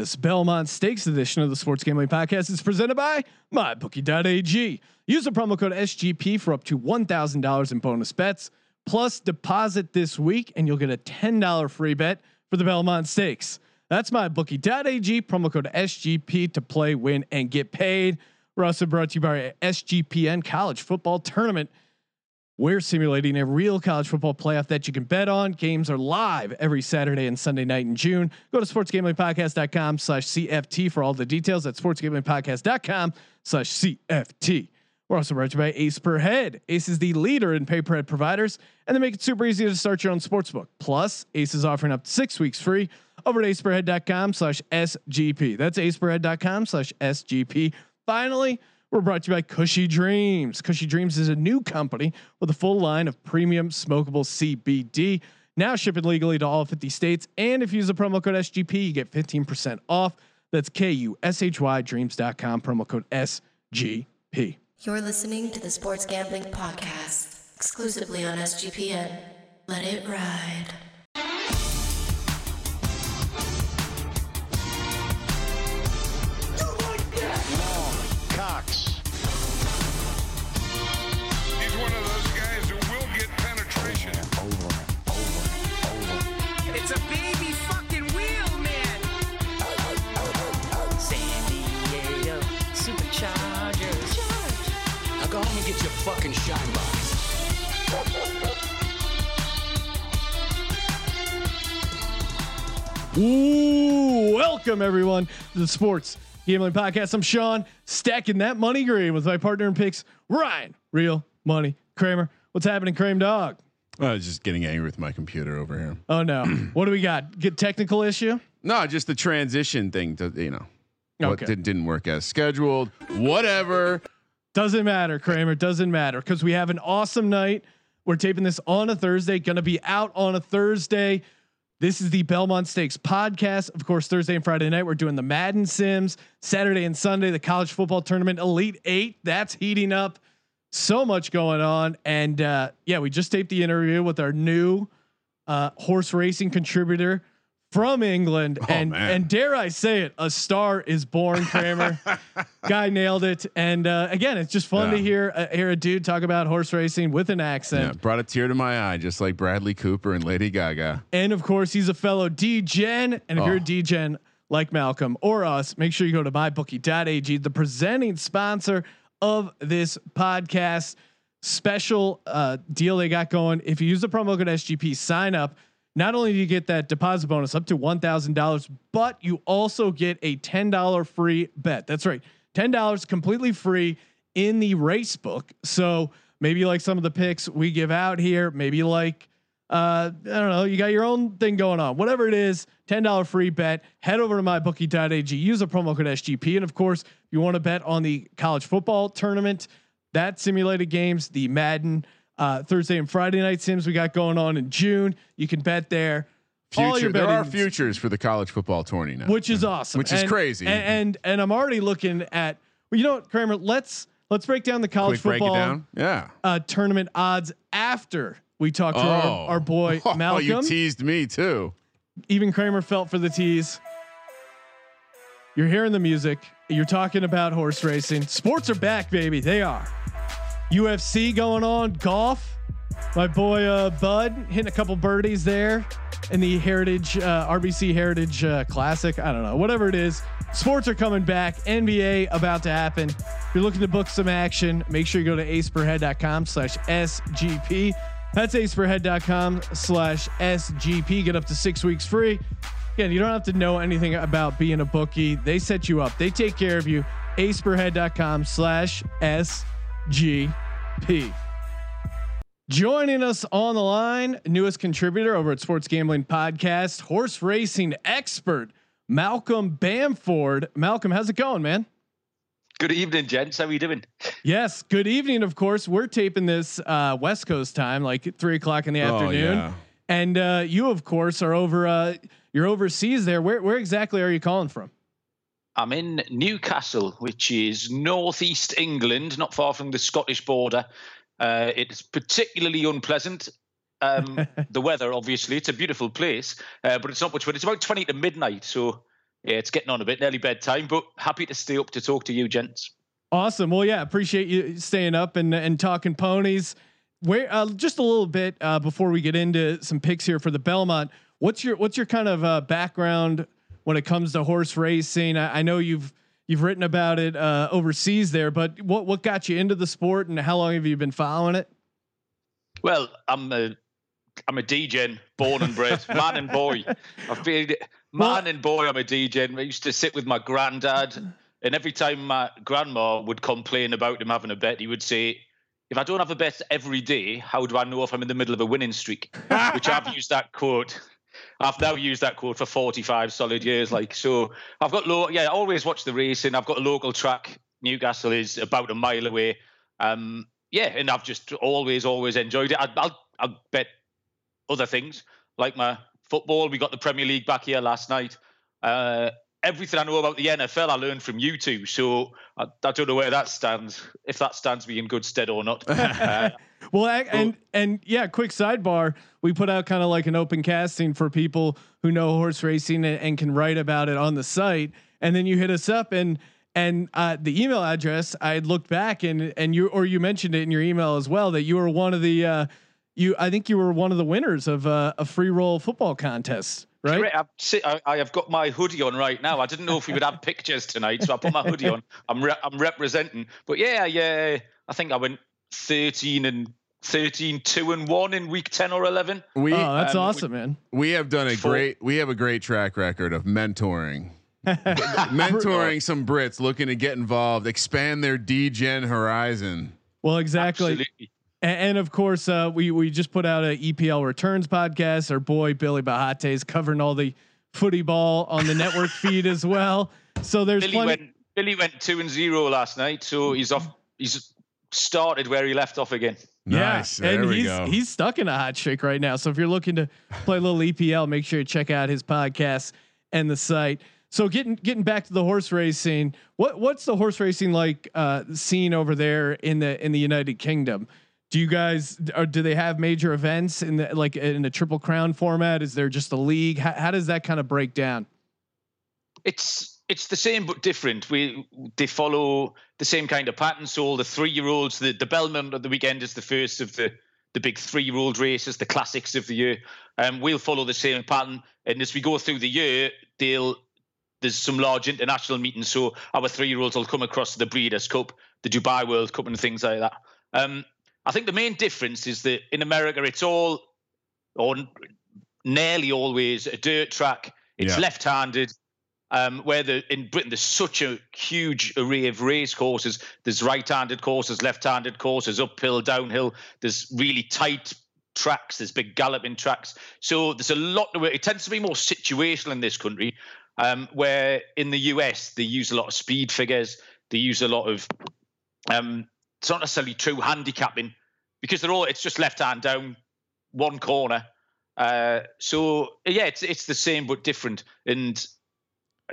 This Belmont Stakes edition of the Sports Gambling Podcast is presented by MyBookie.ag. Use the promo code SGP for up to $1,000 in bonus bets. Plus, deposit this week and you'll get a $10 free bet for the Belmont Stakes. That's MyBookie.ag, promo code SGP to play, win, and get paid. We're also brought to you by SGPN College Football Tournament. We're simulating a real college football playoff that you can bet on. Games are live every Saturday and Sunday night in June. Go to sportsgamblingpodcast.com slash CFT for all the details at sportsgamblingpodcast.com slash CFT. We're also brought to you by Ace Per Head. Ace is the leader in pay per head providers, and they make it super easy to start your own sportsbook. Plus, Ace is offering up to six weeks free over at aceperhead.com slash SGP. That's aceperhead.com slash SGP. Finally, we're brought to you by Kushy Dreams. Kushy Dreams is a new company with a full line of premium smokable CBD. Now shipping legally to all 50 states. And if you use the promo code SGP, you get 15% off. That's K U S H Y dreams.com, promo code SGP. You're listening to the Sports Gambling Podcast, exclusively on SGPN. Let it ride. Fucking shine box. Ooh, welcome everyone to the Sports Gambling Podcast. I'm Sean, stacking that money green with my partner in picks, Ryan, real money Kramer. What's happening, Kramer Dog? Oh, I was just getting angry with my computer over here. Oh no, what do we got? Get technical issue? No, just the transition thing to you know what Okay. did, didn't work as scheduled. Whatever. Doesn't matter, Kramer. Doesn't matter because we have an awesome night. We're taping this on a Thursday. Going to be out on a Thursday. This is the Belmont Stakes podcast. Of course, Thursday and Friday night we're doing the Madden Sims. Saturday and Sunday the college football tournament Elite Eight. That's heating up. So much going on, and uh, yeah, we just taped the interview with our new uh, horse racing contributor from England, Oh, and man. and dare I say it, a star is born. Kramer, guy nailed it, and uh, again, it's just fun to hear uh, hear a dude talk about horse racing with an Yeah, accent, brought a tear to my eye, just like Bradley Cooper and Lady Gaga. and of course, he's a fellow DGen. And if you're a Oh. DGen like Malcolm or us, make sure you go to mybookie.ag, the presenting sponsor of this podcast. Special uh, deal they got going. If you use the promo code SGP, sign up. Not only do you get that deposit bonus up to one thousand dollars, but you also get a ten dollar free bet. That's right, ten dollars completely free in the race book. So maybe like some of the picks we give out here. Maybe like uh, I don't know. You got your own thing going on. Whatever it is, ten dollar free bet. Head over to mybookie.ag. Use the promo code SGP, and of course, if you want to bet on the college football tournament, that simulated games, the Madden uh, Thursday and Friday night sims we got going on in June. You can bet there. Future, there are futures for the college football tourney now, which is awesome, Which is And- crazy. And, and and I'm already looking at. Well, you know what, Kramer? Let's let's break down the college quick break it football down. Yeah. uh, tournament odds after we talk to our, our boy Oh, you teased me too. even Kramer felt for the tease. You're hearing the music. You're talking about horse racing. Sports are back, baby. They are. UFC going on. Golf. My boy uh, Bud hitting a couple birdies there in the Heritage uh, RBC Heritage uh, Classic. I don't know, whatever it is. Sports are coming back. NBA about to happen. If you're looking to book some action, make sure you go to aceperhead.com slash SGP. That's aceperhead.com slash SGP. Get up to six weeks free. Again, you don't have to know anything about being a bookie. They set you up. They take care of you. aceperhead.com slash SGP. Joining us on the line, newest contributor over at Sports Gambling Podcast, horse racing expert, Malcolm Bamford. Malcolm, how's it going, man? Good evening, gents. How are you doing? Yes. Good evening. Of course, we're taping this uh, West Coast time, like three o'clock in the Oh, afternoon. yeah. And uh, you, of course, are over. Uh, you're overseas there. Where where exactly are you calling from? I'm in Newcastle, which is northeast England, not far from the Scottish border. Uh, it's particularly unpleasant. Um, the weather, obviously, it's a beautiful place, uh, but it's not much fun. It's about 20 to midnight, so yeah, it's getting on a bit, nearly bedtime, but happy to stay up to talk to you, gents. Awesome. Well, yeah, appreciate you staying up and and talking ponies. Where uh, just a little bit uh, before we get into some picks here for the Belmont. What's your what's your kind of uh, background when it comes to horse racing? I, I know you've you've written about it uh, overseas there, but what what got you into the sport and how long have you been following it? Well, I'm a I'm a DJ, born and bred, man and boy. I've been man Well- and boy. I'm a DJ. I used to sit with my granddad, and every time my grandma would complain about him having a bet, he would say, "If I don't have a bet every day, how do I know if I'm in the middle of a winning streak?" Which I've used that quote. I've now used that quote for 45 solid years. Like so, I've got low. Yeah, I always watch the racing. I've got a local track. Newcastle is about a mile away. Um, yeah, and I've just always, always enjoyed it. I, I'll, I'll bet other things like my football. We got the Premier League back here last night. Uh, everything I know about the NFL, I learned from you two. So I, I don't know where that stands. If that stands me in good stead or not. Uh, Well, ac- and and yeah, quick sidebar. We put out kind of like an open casting for people who know horse racing and, and can write about it on the site. And then you hit us up and and uh, the email address. I looked back and and you or you mentioned it in your email as well that you were one of the uh, you. I think you were one of the winners of uh, a free roll football contest, right? I'm sit- I, I have got my hoodie on right now. I didn't know if we would have pictures tonight, so I put my hoodie on. I'm re- I'm representing. But yeah, yeah, I think I went 13 and 13, 2 and 1 in week 10 or 11. We Oh, that's um, awesome, man. we have done a Full- great we have a great track record of mentoring. mentoring some Brits looking to get involved, expand their DGen horizon. Well, exactly. Absolutely. And, and of course, uh, we we just put out a EPL returns podcast. Our boy Billy Bahate is covering all the footy ball on the network feed as well. So there's Billy plenty. went Billy went 2 and 0 last night, so he's off he's started where he left off again. Nice. There and we he's go. he's stuck in a hot streak right now. So if you're looking to play a little EPL, make sure you check out his podcast and the site. So getting getting back to the horse racing, what what's the horse racing like uh, scene over there in the in the United Kingdom? Do you guys do they have major events in the like in a triple crown format? Is there just a league? How, how does that kind of break down? it's it's the same but different. We they follow the same kind of pattern. So all the three year olds, the the Belmont of the weekend is the first of the the big three year old races, the classics of the year. Um, we'll follow the same pattern, and as we go through the year, they'll there's some large international meetings. So our three year olds will come across the Breeders' Cup, the Dubai World Cup, and things like that. Um, I think the main difference is that in America, it's all or nearly always a dirt track. It's Yeah. left handed. Um, where the in Britain there's such a huge array of race courses. There's right-handed courses, left-handed courses, uphill, downhill. There's really tight tracks. There's big galloping tracks. So there's a lot to it. It tends to be more situational in this country, um, where in the US they use a lot of speed figures. They use a lot of um, it's not necessarily true handicapping because they're all it's just left hand down, one corner. Uh, so yeah, it's it's the same but different. And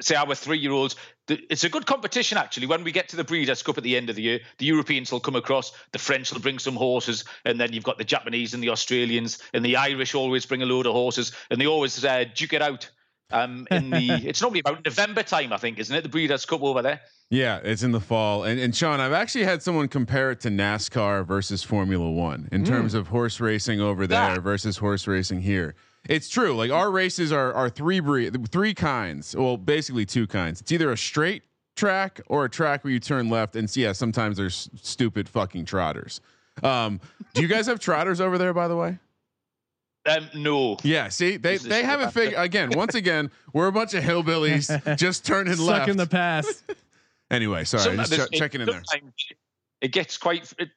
say our three year olds, it's a good competition actually. When we get to the Breeders' Cup at the end of the year, the Europeans will come across, the French will bring some horses, and then you've got the Japanese and the Australians, and the Irish always bring a load of horses, and they always uh, duke it out. Um, in the it's normally about November time, I think, isn't it? The Breeders' Cup over there. Yeah, it's in the fall. And and Sean, I've actually had someone compare it to NASCAR versus Formula One in terms of horse racing over there Yeah. versus horse racing here. It's true. Like our races are are three breed, three kinds. Well, basically two kinds. It's either a straight track or a track where you turn left. And yeah, sometimes there's stupid fucking trotters. Um, do you guys have trotters over there, by the way? Um, no, Yeah. See, they This they have a true. fig again. Once again, we're a bunch of hillbillies just turning Stuck left. in the past. anyway, sorry, Sometimes just it- checking in there. It gets quite. It,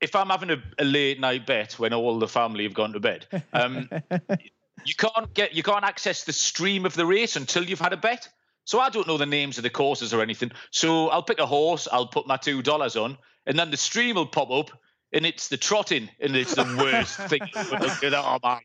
if I'm having a, a late night bet when all the family have gone to bed, um, you can't get you can't access the stream of the race until you've had a bet. So I don't know the names of the courses or anything. So I'll pick a horse, I'll put my two dollars on, and then the stream will pop up, and it's the trotting, and it's the worst thing. Oh man.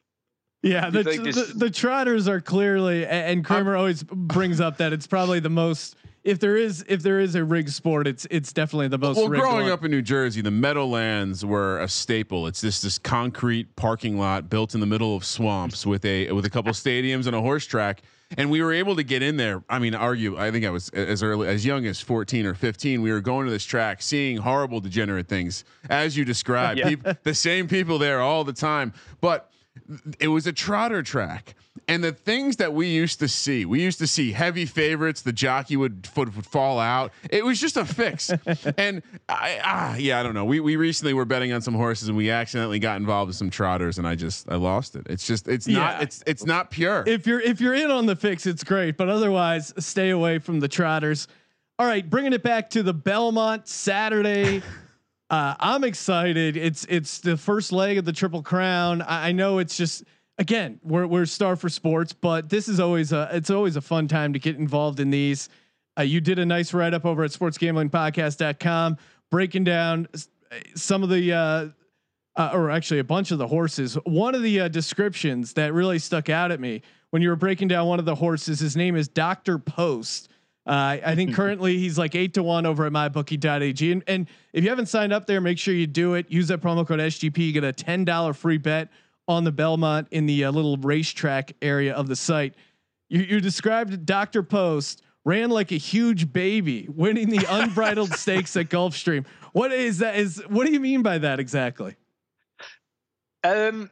Yeah, the, the, the trotters are clearly, and Kramer always brings up that it's probably the most if there is if there is a rig sport, it's it's definitely the most. Well, rigged growing one. up in New Jersey, the Meadowlands were a staple. It's just this concrete parking lot built in the middle of swamps with a with a couple stadiums and a horse track. And we were able to get in there. I mean, argue. I think I was as early as young as fourteen or fifteen. We were going to this track, seeing horrible, degenerate things, as you described. Peop- the same people there all the time, but it was a trotter track. And the things that we used to see, we used to see heavy favorites. The jockey would foot would fall out. It was just a fix. and I, ah, yeah, I don't know. We we recently were betting on some horses and we accidentally got involved with some trotters and I just I lost it. It's just it's Yeah. not it's it's not pure. if you're if you're in on the fix, it's great, but otherwise, stay away from the trotters. All right, bringing it back to the Belmont Saturday. Uh, I'm excited. It's it's the first leg of the Triple Crown. I, I know it's just again we're we're star for sports, but this is always a it's always a fun time to get involved in these. Uh, you did a nice write up over at sportsgamblingpodcast.com breaking down some of the uh, uh, or actually a bunch of the horses. One of the uh, descriptions that really stuck out at me when you were breaking down one of the horses, his name is Doctor Post. Uh, I think currently he's like eight to one over at mybookie.ag. And, and if you haven't signed up there, make sure you do it. Use that promo code SGP. You get a ten dollar free bet on the Belmont in the uh, little racetrack area of the site. You, you described Doctor Post ran like a huge baby, winning the unbridled stakes at Gulfstream. What is that? Is what do you mean by that exactly? Um,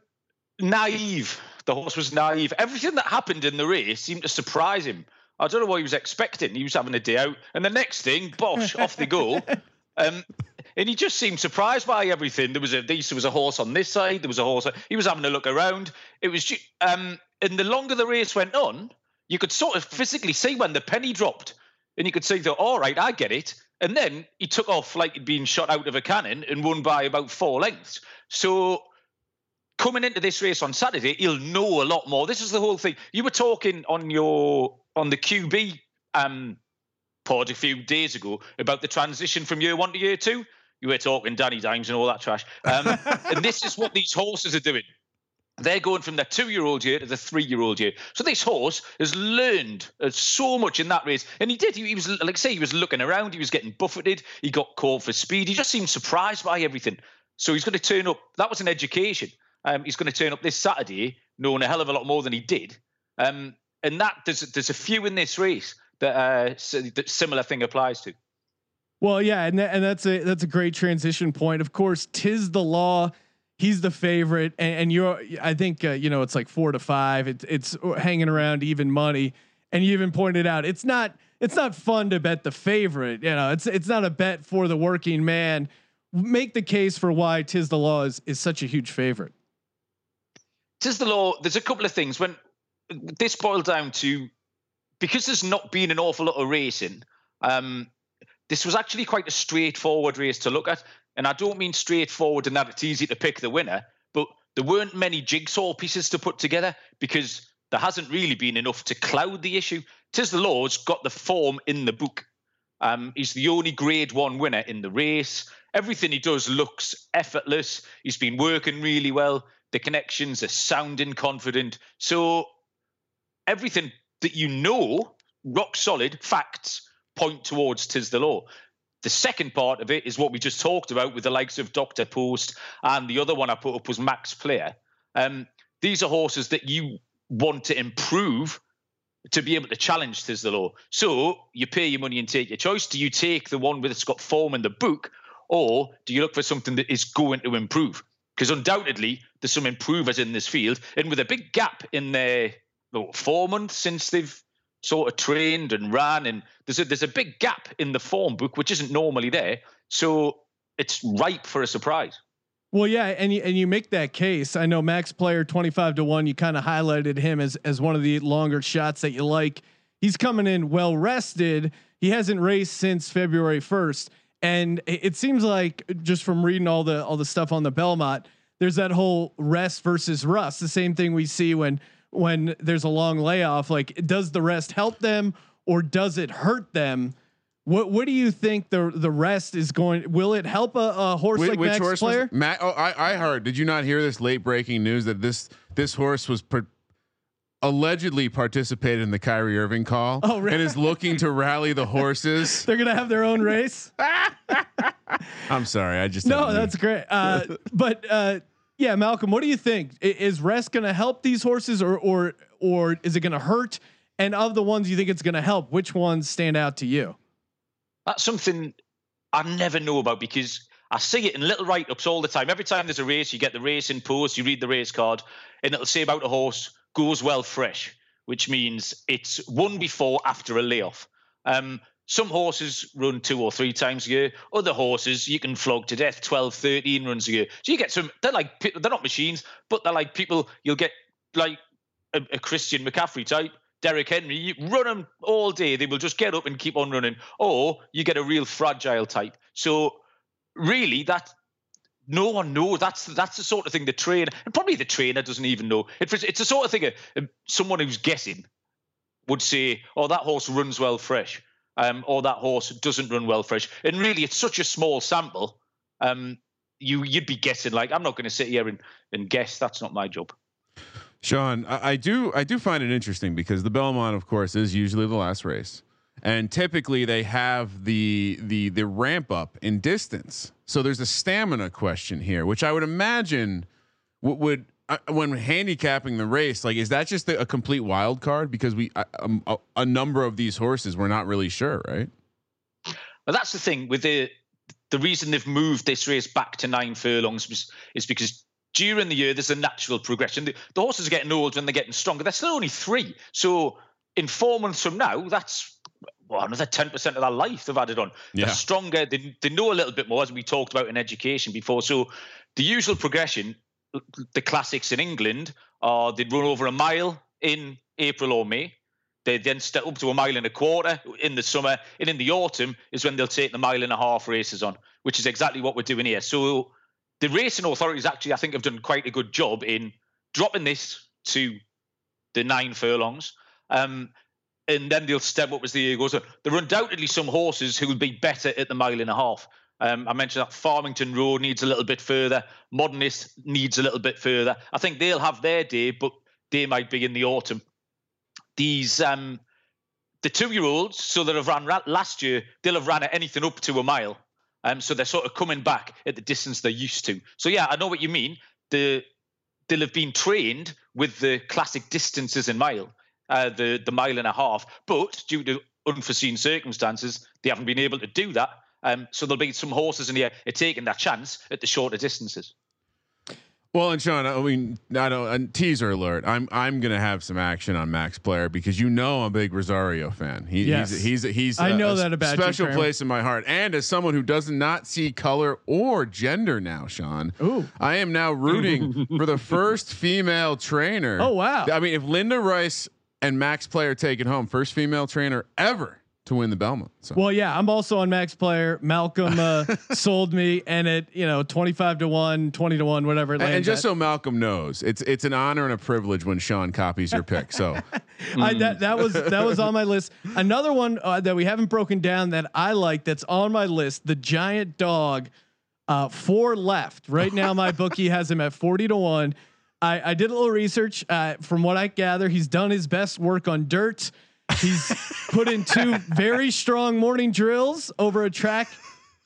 naive. The horse was naive. Everything that happened in the race seemed to surprise him. I don't know what he was expecting. He was having a day out, and the next thing, bosh, off they go. Um, and he just seemed surprised by everything. There was a there was a horse on this side. There was a horse. He was having a look around. It was um, and the longer the race went on, you could sort of physically see when the penny dropped, and you could see that. All right, I get it. And then he took off like he'd been shot out of a cannon and won by about four lengths. So coming into this race on Saturday, he'll know a lot more. This is the whole thing. You were talking on your on the QB um pod a few days ago about the transition from year one to year two. You were talking Danny Dimes and all that trash. Um, and this is what these horses are doing. They're going from their two-year-old year to the three-year-old year. So this horse has learned uh, so much in that race, and he did. He, he was like I say, he was looking around. He was getting buffeted. He got caught for speed. He just seemed surprised by everything. So he's going to turn up. That was an education. Um, he's going to turn up this Saturday knowing a hell of a lot more than he did. Um, and that there's there's a few in this race that uh, that similar thing applies to. Well, yeah, and that, and that's a that's a great transition point. Of course, Tiz the Law. He's the favorite, and, and you're. I think uh, you know it's like four to five. It's it's hanging around even money, and you even pointed out it's not it's not fun to bet the favorite. You know, it's it's not a bet for the working man. Make the case for why Tiz the Law is is such a huge favorite. Tiz the Law. There's a couple of things when this boiled down to because there's not been an awful lot of racing. Um, this was actually quite a straightforward race to look at, and I don't mean straightforward in that it's easy to pick the winner, but there weren't many jigsaw pieces to put together because there hasn't really been enough to cloud the issue. Tiz the Law's got the form in the book. Um, he's the only Grade One winner in the race. Everything he does looks effortless. He's been working really well. The connections are sounding confident. So everything that you know, rock solid facts, point towards Tiz the Law. The second part of it is what we just talked about with the likes of Dr. Post and the other one I put up was Max Player. Um, these are horses that you want to improve to be able to challenge Tiz the Law. So you pay your money and take your choice. Do you take the one that's got form in the book, or do you look for something that is going to improve? Because undoubtedly there's some improvers in this field, and with a big gap in their four months since they've sort of trained and ran, and there's a there's a big gap in the form book which isn't normally there. So it's ripe for a surprise. Well, yeah, and you, and you make that case. I know Max Player twenty five to one. You kind of highlighted him as as one of the longer shots that you like. He's coming in well rested. He hasn't raced since February first, and it seems like just from reading all the all the stuff on the Belmont, there's that whole rest versus rust. The same thing we see when when there's a long layoff. Like, does the rest help them or does it hurt them? What what do you think the the rest is going? Will it help a, a horse Whi- like Max horse Player? Matt? Oh, I, I heard. Did you not hear this late breaking news that this this horse was pre- allegedly participated in the Kyrie Irving call Oh, really? and is looking to rally the horses. They're gonna have their own race. I'm sorry, I just No, that's great. Uh, but uh, yeah, Malcolm, what do you think? Is rest going to help these horses, or or or is it going to hurt? And of the ones you think it's going to help, which ones stand out to you? That's something I never know about because I see it in little write ups all the time. Every time there's a race, you get the racing post, you read the race card, and it'll say about a horse goes well fresh, which means it's won before after a layoff. Um, some horses run two or three times a year. Other horses you can flog to death 12, 13 runs a year. So you get some, they're like, they're not machines, but they're like people, you'll get like a, a Christian McCaffrey type, Derrick Henry, you run them all day. They will just get up and keep on running. Or you get a real fragile type. So really, that no one knows. That's that's the sort of thing the trainer and probably the trainer doesn't even know. It's it's the sort of thing uh, uh, someone who's guessing would say, "Oh, that horse runs well fresh," um, or "That horse doesn't run well fresh." And really, it's such a small sample. Um, you you'd be guessing. Like I'm not going to sit here and and guess. That's not my job. Sean, I, I do I do find it interesting because the Belmont, of course, is usually the last race, and typically they have the the the ramp up in distance. So there's a stamina question here, which I would imagine would, would when handicapping the race, like is that just a, a complete wild card? Because we uh, um, a, a number of these horses we're not really sure, right? But that's the thing with the the reason they've moved this race back to nine furlongs is, is because during the year there's a natural progression. The, the horses are getting older and they're getting stronger. They're still only three, so in four months from now, that's well, another ten percent of their life they've added on. Yeah. They're stronger. They they know a little bit more, as we talked about in education before. So the usual progression, the classics in England are they'd run over a mile in April or May. They then step up to a mile and a quarter in the summer, and in the autumn is when they'll take the mile and a half races on, which is exactly what we're doing here. So the racing authorities actually, I think, have done quite a good job in dropping this to the nine furlongs. Um, and then they'll step up as the year goes on. There are undoubtedly some horses who will be better at the mile and a half. Um, I mentioned that Farmington Road needs a little bit further. Modernist needs a little bit further. I think they'll have their day, but they might be in the autumn. These um, the two-year-olds, so that have ra- last year, they'll have ran at anything up to a mile. Um, so they're sort of coming back at the distance they're used to. So yeah, I know what you mean. The they'll have been trained with the classic distances in mile, uh, the the mile and a half, but due to unforeseen circumstances, they haven't been able to do that. Um, so there'll be some horses in here are taking that chance at the shorter distances. Well, and Sean, I mean, I don't. And teaser alert. I'm I'm gonna have some action on Max Player because you know I'm a big Rosario fan. He, Yes. He's he's he's. I a- know a that about special Kramer. place in my heart. And as someone who does not see color or gender now, Sean, Ooh. I am now rooting for the first female trainer. Oh, wow. I mean, if Linda Rice and Max Player take it home, first female trainer ever to win the Belmont. So. Well, yeah, I'm also on Max Player. Malcolm uh, sold me, and it you know 25 to one, 20 to one, whatever. It and, just at. so Malcolm knows, it's it's an honor and a privilege when Sean copies your pick. So I, that that was that was on my list. Another one uh, that we haven't broken down that I like that's on my list. The giant dog, uh, Fore Left right now. My bookie has him at forty to one. I, I did a little research. Uh, from what I gather, he's done his best work on dirt. He's put in two very strong morning drills over a track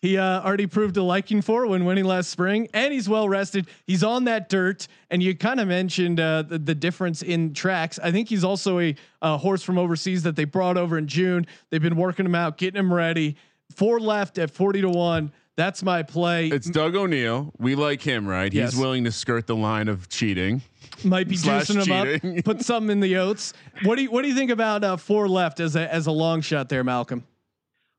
he uh, already proved a liking for when winning last spring, and he's well rested. He's on that dirt, and you kind of mentioned uh, the, the difference in tracks. I think he's also a, a horse from overseas that they brought over in June. They've been working him out, getting him ready. Fore Left at forty to one. That's my play. it's Doug O'Neill. We like him, right? Yes. He's willing to skirt the line of cheating. Might be slash juicing him up. Put something in the oats. What do you What do you think about uh, Fore Left as a as a long shot there, Malcolm?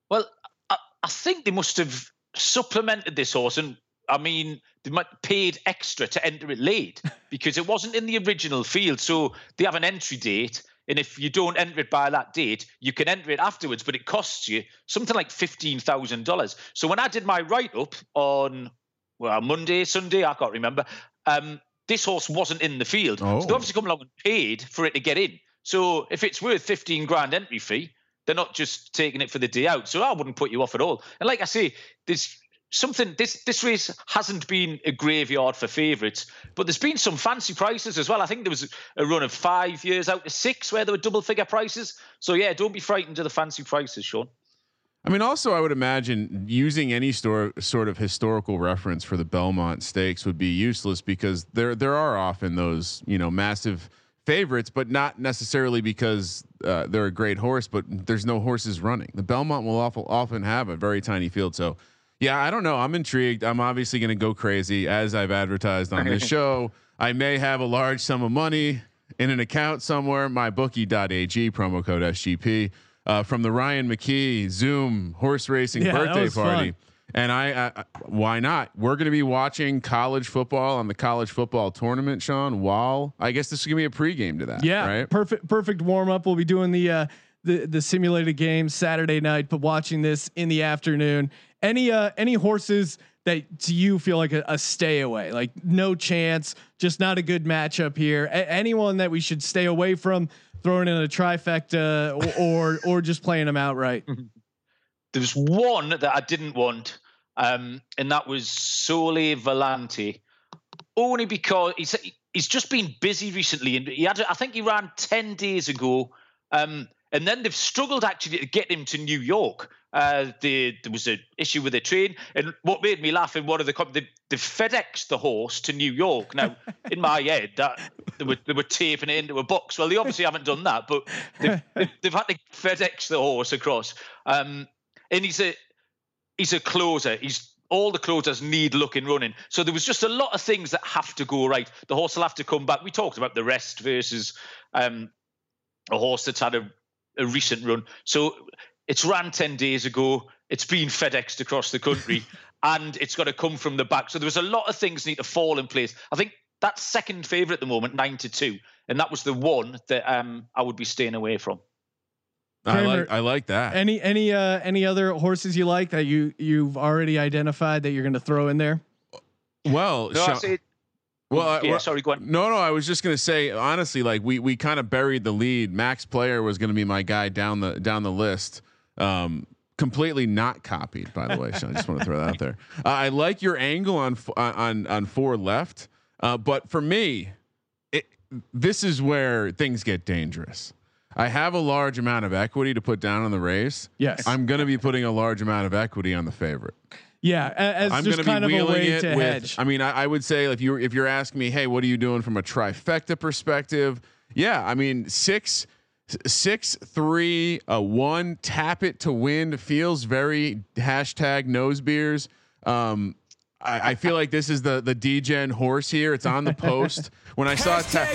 Well, I, I think they must have supplemented this horse, and I mean, they might paid extra to enter it late because it wasn't in the original field. So they have an entry date, and if you don't enter it by that date, you can enter it afterwards, but it costs you something like fifteen thousand dollars. So when I did my write up on well Monday, Sunday, I can't remember. Um, this horse wasn't in the field, Oh. so they obviously come along and paid for it to get in. So if it's worth fifteen grand entry fee, they're not just taking it for the day out. So I wouldn't put you off at all. And like I say, there's something. This this race hasn't been a graveyard for favourites, but there's been some fancy prices as well. I think there was a run of five years out to six where there were double figure prices. So yeah, don't be frightened of the fancy prices, Sean. I mean, also, I would imagine using any store, sort of historical reference for the Belmont Stakes would be useless because there there are often those you know massive favorites, but not necessarily because uh, they're a great horse, but there's no horses running. The Belmont will awful, often have a very tiny field, so. Yeah, I don't know. I'm intrigued. I'm obviously going to go crazy as I've advertised on this show. I may have a large sum of money in an account somewhere. MyBookie.ag promo code SGP uh, from the Ryan McKee Zoom horse racing Yeah, birthday party. fun. And I, I, why not? We're going to be watching college football on the college football tournament, Sean. While I guess this is going to be a pregame to that. Yeah, right. perfect, perfect warm up. We'll be doing the uh, the the simulated game Saturday night, but watching this in the afternoon. Any uh any horses that to you feel like a, a stay away, like no chance, just not a good matchup here. A- anyone that we should stay away from, throwing in a trifecta or or, or just playing them outright. There's one that I didn't want, um, and that was Sole Volante, only because he's he's just been busy recently, and he had I think he ran ten days ago, um, and then they've struggled actually to get him to New York. Uh, the, there was an issue with the train, and what made me laugh in one of the they, they FedEx the horse to New York. Now, in my head, that they were they were taping it into a box. Well, they obviously haven't done that, but they've, they've, they've had to FedEx the horse across. Um, and he's a he's a closer. He's all the closers need looking running. So there was just a lot of things that have to go right. The horse will have to come back. We talked about the rest versus um, a horse that's had a, a recent run. So it's ran 10 days ago. It's been FedExed across the country and it's got to come from the back. So there was a lot of things need to fall in place. I think that's second favourite at the moment, nine to two. And that was the one that um, I would be staying away from. I like I like that. Any any uh any other horses you like that you you've already identified that you're going to throw in there? well, No, I say, well, yeah, well, sorry, go on. No, no, I was just gonna say honestly, like we we kind of buried the lead. Max Player was gonna be my guy down the down the list. Um, completely not copied, by the way. So I just want to throw that out there. Uh, I like your angle on on on Fore Left, uh, but for me, it, this is where things get dangerous. I have a large amount of equity to put down on the race. Yes. I'm going to be putting a large amount of equity on the favorite. Yeah, as I'm just kind be of a way it to with. hedge. I mean, I, I would say if you if you're asking me, hey, what are you doing from a trifecta perspective? Yeah, I mean six, six, three, a one, tap it to win feels very hashtag nose beers. Um, I, I feel like this is the the DGen horse here. It's on the post. When I saw tap,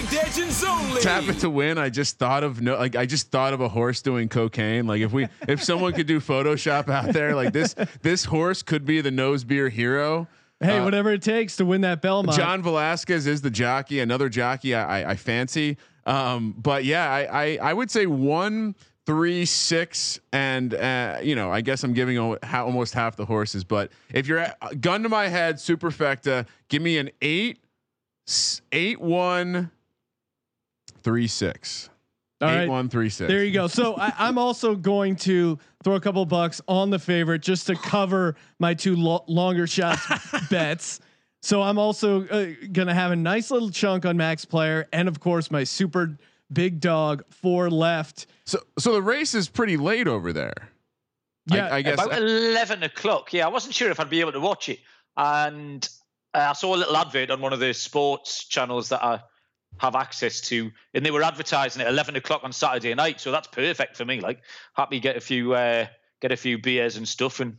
tap it to win, I just thought of no, like I just thought of a horse doing cocaine. Like if we if someone could do Photoshop out there, like this this horse could be the nose beer hero. hey, whatever it takes to win that Belmont. John Velazquez is the jockey, another jockey I, I, I fancy. Um, but yeah, I, I, I would say one, three, six, and uh, you know, I guess I'm giving almost half the horses. But if you're at, gun to my head, superfecta, give me an eight, eight, one, three, six. All Eight, right. one, three, six. There you go. So I, I'm also going to throw a couple bucks on the favorite just to cover my two lo- longer shots bets. So I'm also uh, gonna have a nice little chunk on max player, and of course my super big dog Fore Left. So, so the race is pretty late over there. I- Yeah, I, guess. About eleven o'clock. Yeah, I wasn't sure if I'd be able to watch it, and uh, I saw a little advert on one of the sports channels that I have access to, and they were advertising at eleven o'clock on Saturday night. So that's perfect for me. Like, happy get a few uh, get a few beers and stuff, and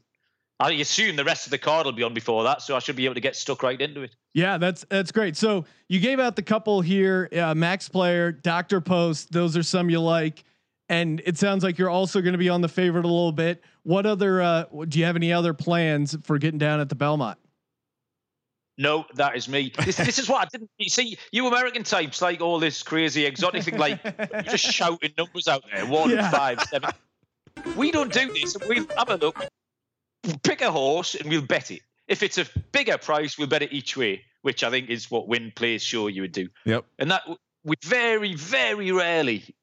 I assume the rest of the card will be on before that, so I should be able to get stuck right into it. Yeah, that's that's great. So you gave out the couple here, uh, Max Player, Doctor Post. Those are some you like, and it sounds like you're also going to be on the favorite a little bit. What other? Uh, do you have any other plans for getting down at the Belmont? No, that is me. This, this is what I didn't you see. You American types like all this crazy exotic thing, like you're just shouting numbers out there. One, Yeah. five, seven. We don't do this. We'll have a look. Pick a horse and we'll bet it. If it's a bigger price, we'll bet it each way, which I think is what win plays show you would do. Yep. And that we very, very rarely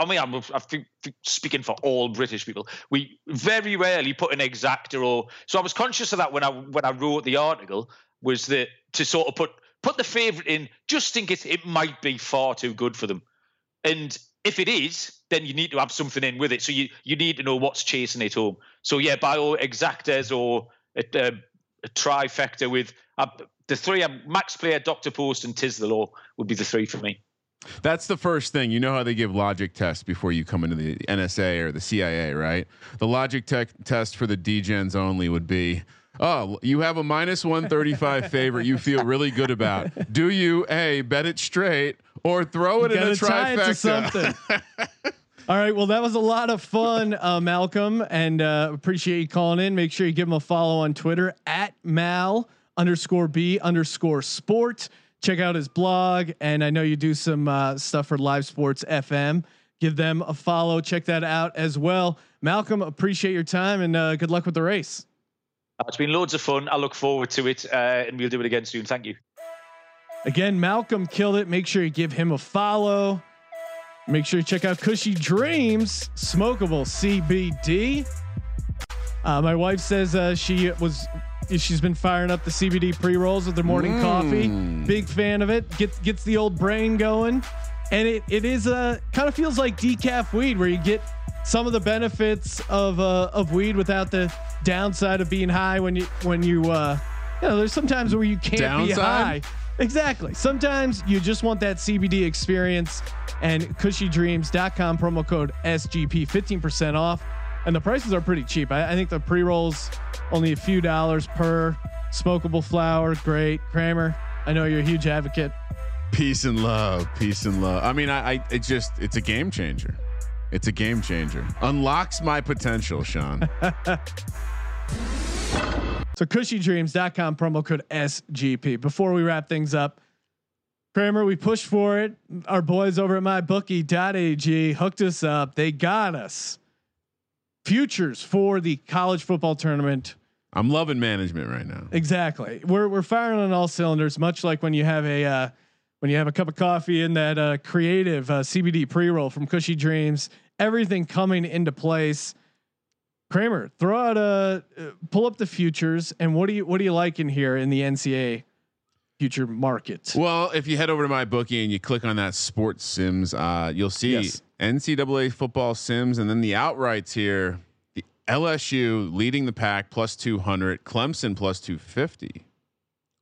I mean, I'm, I think speaking for all British people, we very rarely put an exacta or. So I was conscious of that when I when I wrote the article was that to sort of put put the favourite in just in case it might be far too good for them, and if it is, then you need to have something in with it. So you you need to know what's chasing it home. So yeah, by all exactas or a, a, a trifecta with uh, the three, um, Max Player, Doctor Post, and Tiz the Law would be the three for me. That's the first thing. You know how they give logic tests before you come into the NSA or the CIA, right? The logic tech test for the DGens only would be, oh, you have a minus 135 favorite you feel really good about. Do you A, bet it straight or throw it in a Gotta tie it to trifecta? something. All right. Well, that was a lot of fun, uh, Malcolm, and uh, appreciate you calling in. Make sure you give him a follow on Twitter at Mal underscore B underscore Sport. Check out his blog, and I know you do some uh, stuff for Live Sports FM. Give them a follow. Check that out as well. Malcolm, appreciate your time, and uh, good luck with the race. Uh, It's been loads of fun. I look forward to it, uh, and we'll do it again soon. Thank you. Again, Malcolm killed it. Make sure you give him a follow. Make sure you check out Kushy Dreams, smokable CBD. Uh, my wife says uh, she was she's been firing up the CBD pre rolls with their morning coffee. Big fan of it. Gets gets the old brain going, and it it is a kind of feels like decaf weed where you get some of the benefits of uh, of weed without the downside of being high when you when you uh, you know there's sometimes where you can't be high. Exactly. Sometimes you just want that CBD experience and kushydreams.com promo code SGP 15% off. And the prices are pretty cheap. I, I think the pre rolls only a few dollars per smokable flower. Great. Kramer, I know you're a huge advocate. Peace and love. Peace and love. I mean, I, I it just it's a game changer. It's a game changer. Unlocks my potential, Sean. So kushydreams.com promo code SGP. Before we wrap things up, Kramer, we pushed for it. Our boys over at mybookie.ag hooked us up. They got us futures for the college football tournament. I'm loving management right now. Exactly. We're we're firing on all cylinders, much like when you have a uh, when you have a cup of coffee in that uh, creative uh, CBD pre roll from Kushy Dreams. Everything coming into place. Kramer, throw out a uh, pull up the futures, and what do you what do you like in here in the NCAA future market? Well, if you head over to my bookie and you click on that sports sims, uh, you'll see Yes. NCAA football sims, and then the outrights here. The LSU leading the pack plus two hundred, Clemson plus two fifty,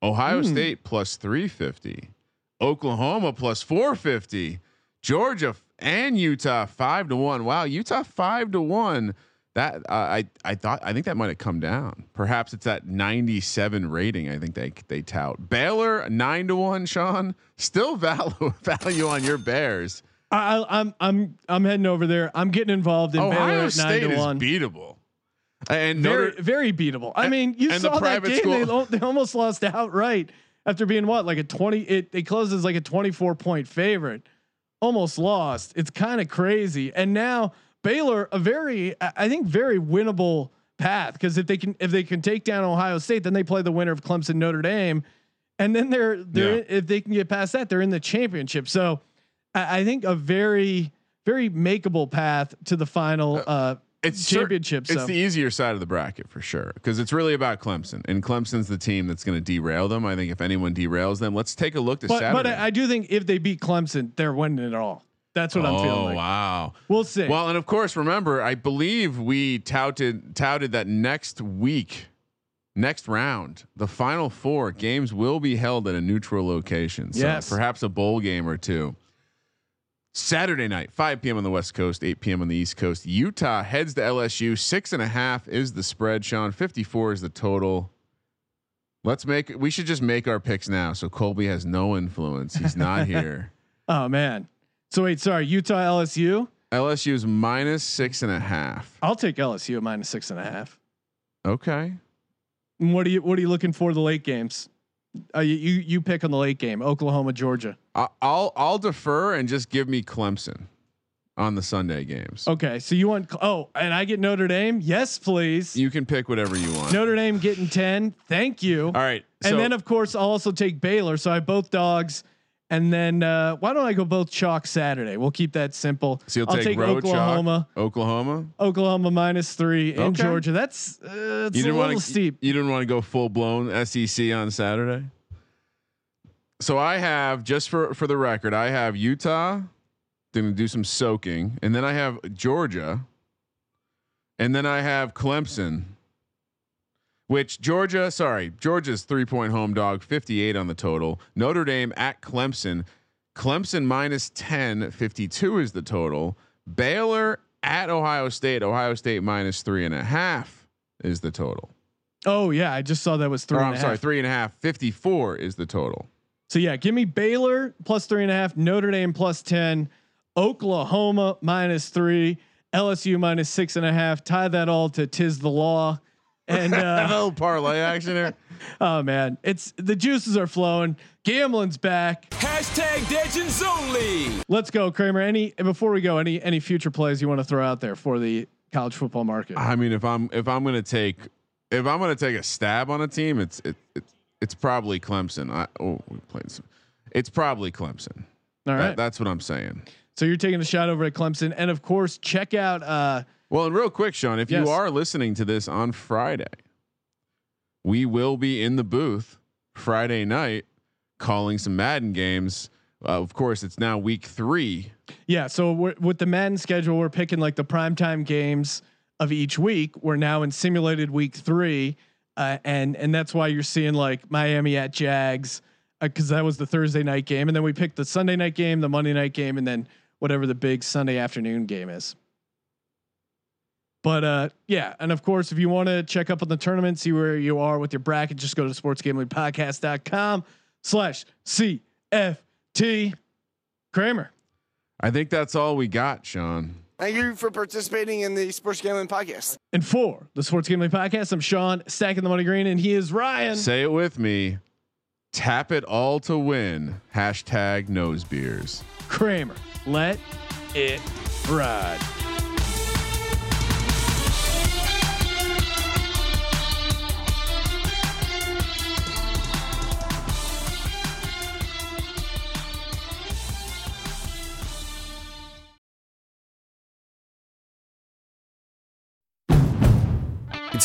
Ohio Hmm. State plus three fifty, Oklahoma plus four fifty, Georgia and Utah five to one. Wow, Utah five to one. That uh, I I thought I think that might have come down. Perhaps it's that 97 rating. I think they they tout Baylor nine to one. Sean still value value on your Bears. I, I'm I'm I'm heading over there. I'm getting involved in Baylor Ohio at nine State to is one. beatable. And very Notre, very beatable. I mean, you saw that game. They, they almost lost outright after being what like a twenty. It they closed as like a twenty four point favorite. Almost lost. It's kind of crazy. And now Baylor, a very I I think very winnable path because if they can if they can take down Ohio State, then they play the winner of Clemson Notre Dame, and then they're they're Yeah. if they can get past that, they're in the championship. So I, I think a very very makeable path to the final uh, it's championship. It's so. the easier side of the bracket for sure because it's really about Clemson, and Clemson's the team that's going to derail them. I think if anyone derails them, let's take a look to But, Saturday. but I, I do think if they beat Clemson, they're winning it all. That's what I'm oh feeling like. wow! We'll see. Well, and of course, remember, I believe we touted touted that next week, next round, the final four games will be held at a neutral location. So Yes. perhaps a bowl game or two. Saturday night, 5 p.m. on the West Coast, 8 p.m. on the East Coast. Utah heads to LSU. Six and a half is the spread, Sean. 54 is the total. Let's make we should just make our picks now. So Colby has no influence. He's not here. oh man. So wait, sorry, Utah LSU. LSU is minus six and a half. I'll take LSU at minus six and a half. Okay. And what are you What are you looking for the late games? Uh, you, you pick on the late game, Oklahoma, Georgia. I- I'll I'll defer and just give me Clemson on the Sunday games. Okay, so you want oh, and I get Notre Dame? Yes, please. You can pick whatever you want. Notre Dame getting ten. Thank you. All right. and then of course I'll also take Baylor. So I have both dogs And then uh, why don't I go both chalk Saturday? We'll keep that simple. So you'll I'll take, take Oklahoma. chalk, Oklahoma. Oklahoma minus three in Okay. Georgia. That's uh, You didn't little want to steep. You didn't want to go full blown SEC on Saturday. So I have just for for the record, I have Utah. Going to do some soaking, and then I have Georgia, and then I have Clemson. Which Georgia, sorry, Georgia's three point home dog, 58 on the total. Notre Dame at Clemson. Clemson minus 10, 52 is the total. Baylor at Ohio State. Ohio State minus three and a half is the total. Oh yeah, I just saw that was three. Or, and I'm sorry, half. three and a half. 54 is the total. So yeah, give me Baylor plus three and a half, Notre Dame plus ten, Oklahoma minus three, LSU minus six and a half. Tie that all to Tiz the Law. And a uh, little parlay action there. oh man, it's the juices are flowing. Gambling's back. Hashtag Legends only. Let's go, Kramer. Any before we go, any any future plays you want to throw out there for the college football market? I mean, if I'm if I'm gonna take if I'm gonna take a stab on a team, it's it, it's it's probably Clemson. I oh we played some. It's probably Clemson. All right. That- that's what I'm saying. so you're taking a shot over at Clemson, and of course, check out. uh Well, and real quick, Sean, if Yes. you are listening to this on Friday, we will be in the booth Friday night calling some Madden games. Uh, of course, it's now week three. Yeah, so we're, with the Madden schedule, we're picking like the primetime games of each week. We're now in simulated week three, uh, and and that's why you're seeing like Miami at Jags because that was the Thursday night game, and then we picked the Sunday night game, the Monday night game, and then whatever the big Sunday afternoon game is. But uh, yeah, and of course, if you want to check up on the tournament, see where you are with your bracket, just go to sportsgamblingpodcast.com slash CFT. Kramer. I think that's all we got, Sean. Thank you for participating in the Sports Gambling Podcast. And for the Sports Gambling Podcast, I'm Sean, stacking the money green, and he is Ryan. Say it with me. Tap it all to win. Hashtag nosebeers. Kramer. Let it ride.